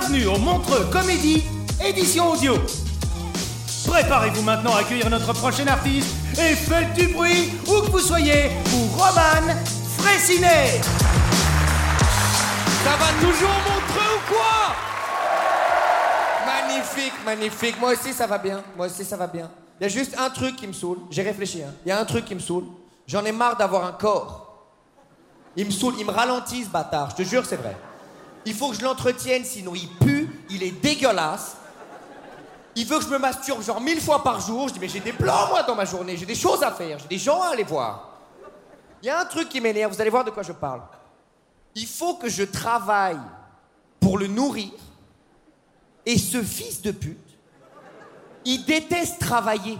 Bienvenue au Montreux Comédie, édition audio. Préparez-vous maintenant à accueillir notre prochain artiste et faites du bruit où que vous soyez pour Roman Fraissinet. Ça va toujours Montreux ou quoi? Magnifique, magnifique. Moi aussi, ça va bien. Moi aussi, ça va bien. Il y a juste un truc qui me saoule. J'ai réfléchi. hein. Il y a un truc qui me saoule. J'en ai marre d'avoir un corps. Il me saoule, il me ralentit ce bâtard. Je te jure, c'est vrai. Il faut que je l'entretienne, sinon il pue, il est dégueulasse. Il veut que je me masturbe genre mille fois par jour. Je dis, mais j'ai des plans, moi, dans ma journée. J'ai des choses à faire. J'ai des gens à aller voir. Il y a un truc qui m'énerve. Vous allez voir de quoi je parle. Il faut que je travaille pour le nourrir. Et ce fils de pute, il déteste travailler.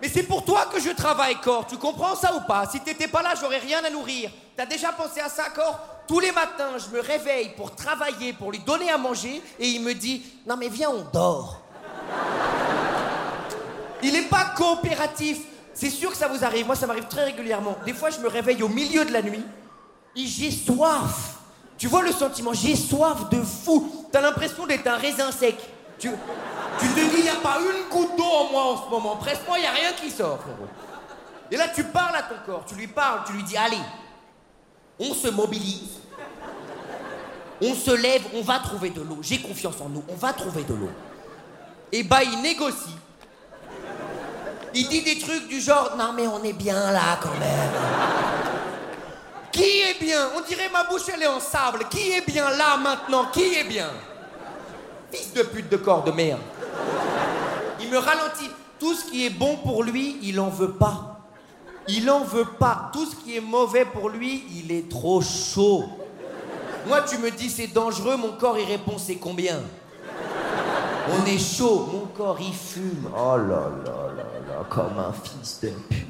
Mais c'est pour toi que je travaille, Cor. Tu comprends ça ou pas? Si t'étais pas là, j'aurais rien à nourrir. T'as déjà pensé à ça, Cor? Tous les matins, je me réveille pour travailler, pour lui donner à manger, et il me dit Non, mais viens, on dort. Il n'est pas coopératif. C'est sûr que ça vous arrive. Moi, ça m'arrive très régulièrement. Des fois, je me réveille au milieu de la nuit et j'ai soif. Tu vois le sentiment J'ai soif de fou. T'as l'impression d'être un raisin sec. Tu, tu te dis, il n'y a pas une goutte d'eau en moi en ce moment. Presse-moi, il n'y a rien qui sort, frérot. Et là, tu parles à ton corps. Tu lui parles. Tu lui dis, allez, on se mobilise. On se lève, on va trouver de l'eau. J'ai confiance en nous, on va trouver de l'eau. Et bah, il négocie. Il dit des trucs du genre, non mais on est bien là quand même. Qui est bien? On dirait ma bouche elle est en sable. Qui est bien là maintenant? Qui est bien? Fils de pute de corps de merde. Il me ralentit. Tout ce qui est bon pour lui, il en veut pas. Il en veut pas. Tout ce qui est mauvais pour lui, il est trop chaud. Moi, tu me dis c'est dangereux, mon corps il répond c'est combien? On est chaud, mon corps il fume. Oh là là là là, comme un fils de pute.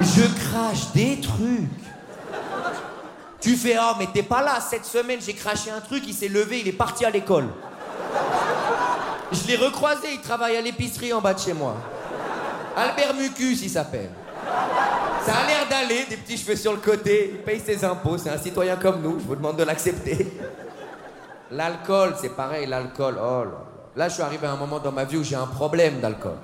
Je crache des trucs. Tu fais oh mais t'es pas là cette semaine j'ai craché un truc il s'est levé il est parti à l'école. Je l'ai recroisé il travaille à l'épicerie en bas de chez moi. Albert Mucus il s'appelle. Ça a l'air d'aller, des petits cheveux sur le côté, il paye ses impôts, c'est un citoyen comme nous, je vous demande de l'accepter. L'alcool, c'est pareil, l'alcool, oh là là. Je suis arrivé à un moment dans ma vie où j'ai un problème d'alcool.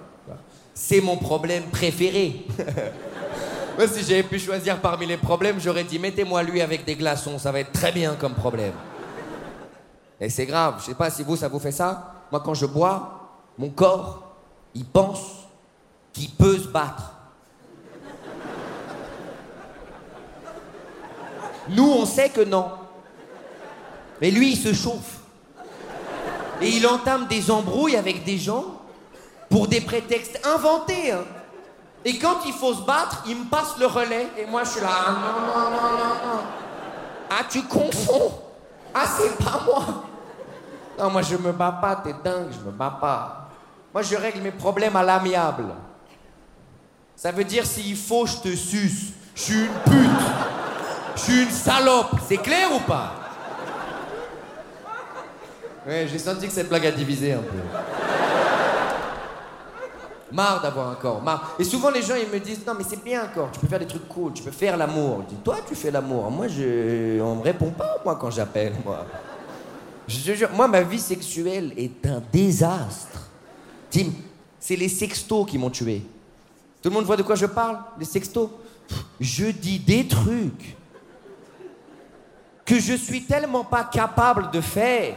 C'est mon problème préféré. Moi, si j'avais pu choisir parmi les problèmes, j'aurais dit mettez-moi lui avec des glaçons, ça va être très bien comme problème. Et c'est grave, je sais pas si vous, ça vous fait ça. Moi, quand je bois, mon corps, il pense qu'il peut se battre. Nous, on sait que non. Mais lui, il se chauffe. Et il entame des embrouilles avec des gens pour des prétextes inventés. hein. Et quand il faut se battre, il me passe le relais. Et moi, je suis là. Ah, non, non, non. Ah, tu confonds. Ah, c'est pas moi. Non, moi, je me bats pas. T'es dingue, je me bats pas. Moi, je règle mes problèmes à l'amiable. Ça veut dire s'il faut, je te suce. Je suis une pute. Je suis une salope. C'est clair ou pas? Ouais, j'ai senti que cette blague a divisé un peu. Marre d'avoir un corps, marre. Et souvent les gens ils me disent non mais c'est bien un corps, tu peux faire des trucs cool, tu peux faire l'amour. Je dis toi tu fais l'amour, moi je, on me répond pas moi quand j'appelle moi. Je te jure, moi ma vie sexuelle est un désastre. Tim, C'est les sextos qui m'ont tué. Tout le monde voit de quoi je parle? Les sextos? Je dis des trucs que je suis tellement pas capable de faire.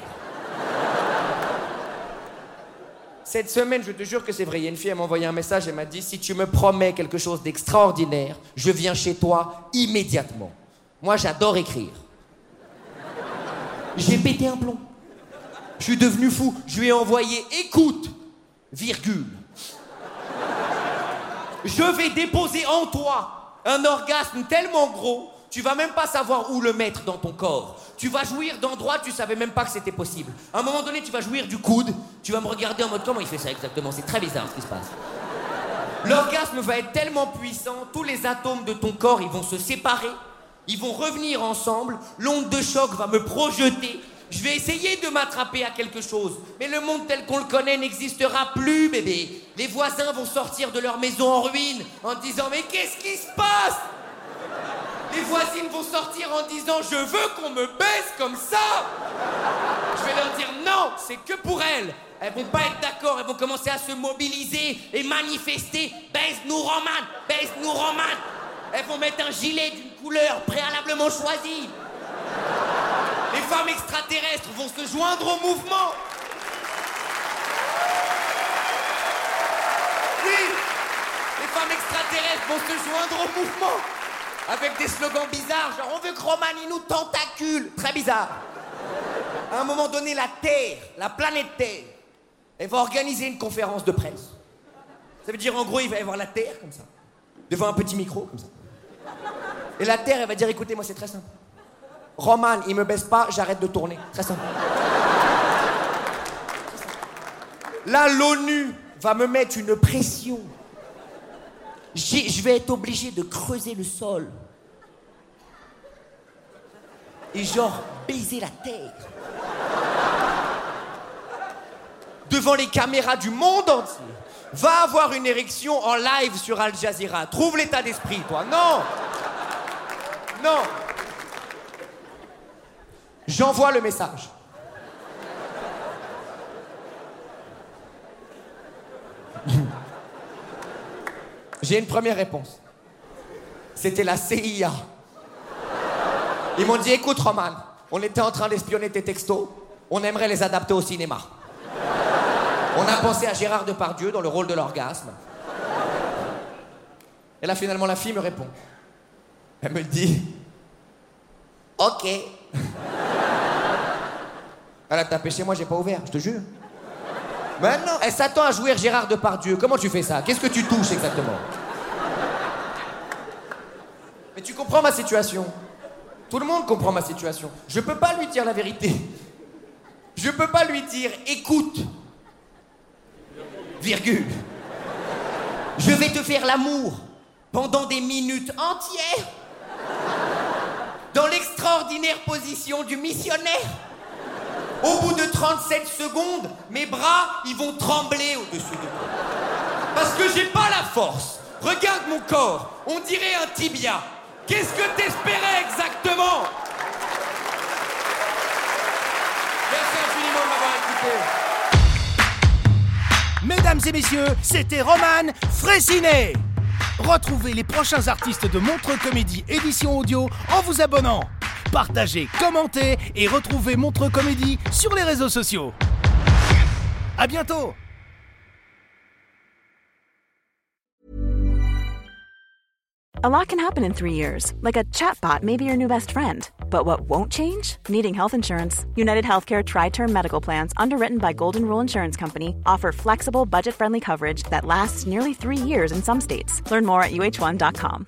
Cette semaine, je te jure que c'est vrai, il y a une fille, elle m'a envoyé un message, elle m'a dit, si tu me promets quelque chose d'extraordinaire, je viens chez toi immédiatement. Moi, j'adore écrire. J'ai pété un plomb. Je suis devenu fou. Je lui ai envoyé, écoute, virgule. Je vais déposer en toi un orgasme tellement gros, tu vas même pas savoir où le mettre dans ton corps. Tu vas jouir d'endroits, tu savais même pas que c'était possible. À un moment donné, tu vas jouir du coude, tu vas me regarder en mode comment il fait ça exactement? C'est très bizarre ce qui se passe. L'orgasme va être tellement puissant, tous les atomes de ton corps, ils vont se séparer, ils vont revenir ensemble, l'onde de choc va me projeter, je vais essayer de m'attraper à quelque chose. Mais le monde tel qu'on le connaît n'existera plus, bébé. Les voisins vont sortir de leur maison en ruine en disant Mais qu'est-ce qui se passe? Les voisines vont sortir en disant Je veux qu'on me baisse comme ça Je vais leur dire Non, c'est que pour elles. Elles vont pas être d'accord, elles vont commencer à se mobiliser et manifester. Baisse-nous, Roman Baisse-nous, Roman Elles vont mettre un gilet d'une couleur préalablement choisie. Les femmes extraterrestres vont se joindre au mouvement. Oui, les femmes extraterrestres vont se joindre au mouvement. Avec des slogans bizarres, genre on veut que Roman il nous tentacule. Très bizarre. À un moment donné, la Terre, la planète Terre, elle va organiser une conférence de presse. Ça veut dire en gros, il va y avoir la Terre comme ça, devant un petit micro comme ça. Et la Terre, elle va dire écoutez, moi c'est très simple. Roman, il me baisse pas, j'arrête de tourner. Très simple. Là, l'ONU va me mettre une pression. Je vais être obligé de creuser le sol. Et genre baiser la terre. Devant les caméras du monde entier. Va avoir une érection en live sur Al Jazeera. Trouve l'état d'esprit, toi. Non Non J'envoie le message. J'ai une première réponse. C'était la CIA. Ils m'ont dit écoute, Roman, on était en train d'espionner tes textos, on aimerait les adapter au cinéma. On a pensé à Gérard Depardieu dans le rôle de l'orgasme. Et là, finalement, la fille me répond. Elle me dit Ok. Elle a tapé chez moi, j'ai pas ouvert, je te jure. Elle s'attend à jouer Gérard Depardieu. Comment tu fais ça? Qu'est-ce que tu touches exactement? Mais tu comprends ma situation. Tout le monde comprend ma situation. Je peux pas lui dire la vérité. Je peux pas lui dire écoute. Virgule. Je vais te faire l'amour pendant des minutes entières dans l'extraordinaire position du missionnaire. Au bout de 37 secondes, mes bras, ils vont trembler au-dessus de moi. Parce que j'ai pas la force. Regarde mon corps, on dirait un tibia. Qu'est-ce que t'espérais exactement? Merci infiniment de m'avoir écouté. Mesdames et messieurs, c'était Roman Frécinet. Retrouvez les prochains artistes de Montre Comédie édition audio en vous abonnant. Partagez, commentez et retrouvez Montre Comédie sur les réseaux sociaux. À bientôt A lot can happen in three years, like a chatbot may be your new best friend. But what won't change? Needing health insurance. United Healthcare Tri Term Medical Plans, underwritten by Golden Rule Insurance Company, offer flexible, budget friendly coverage that lasts nearly three years in some states. Learn more at uh1.com.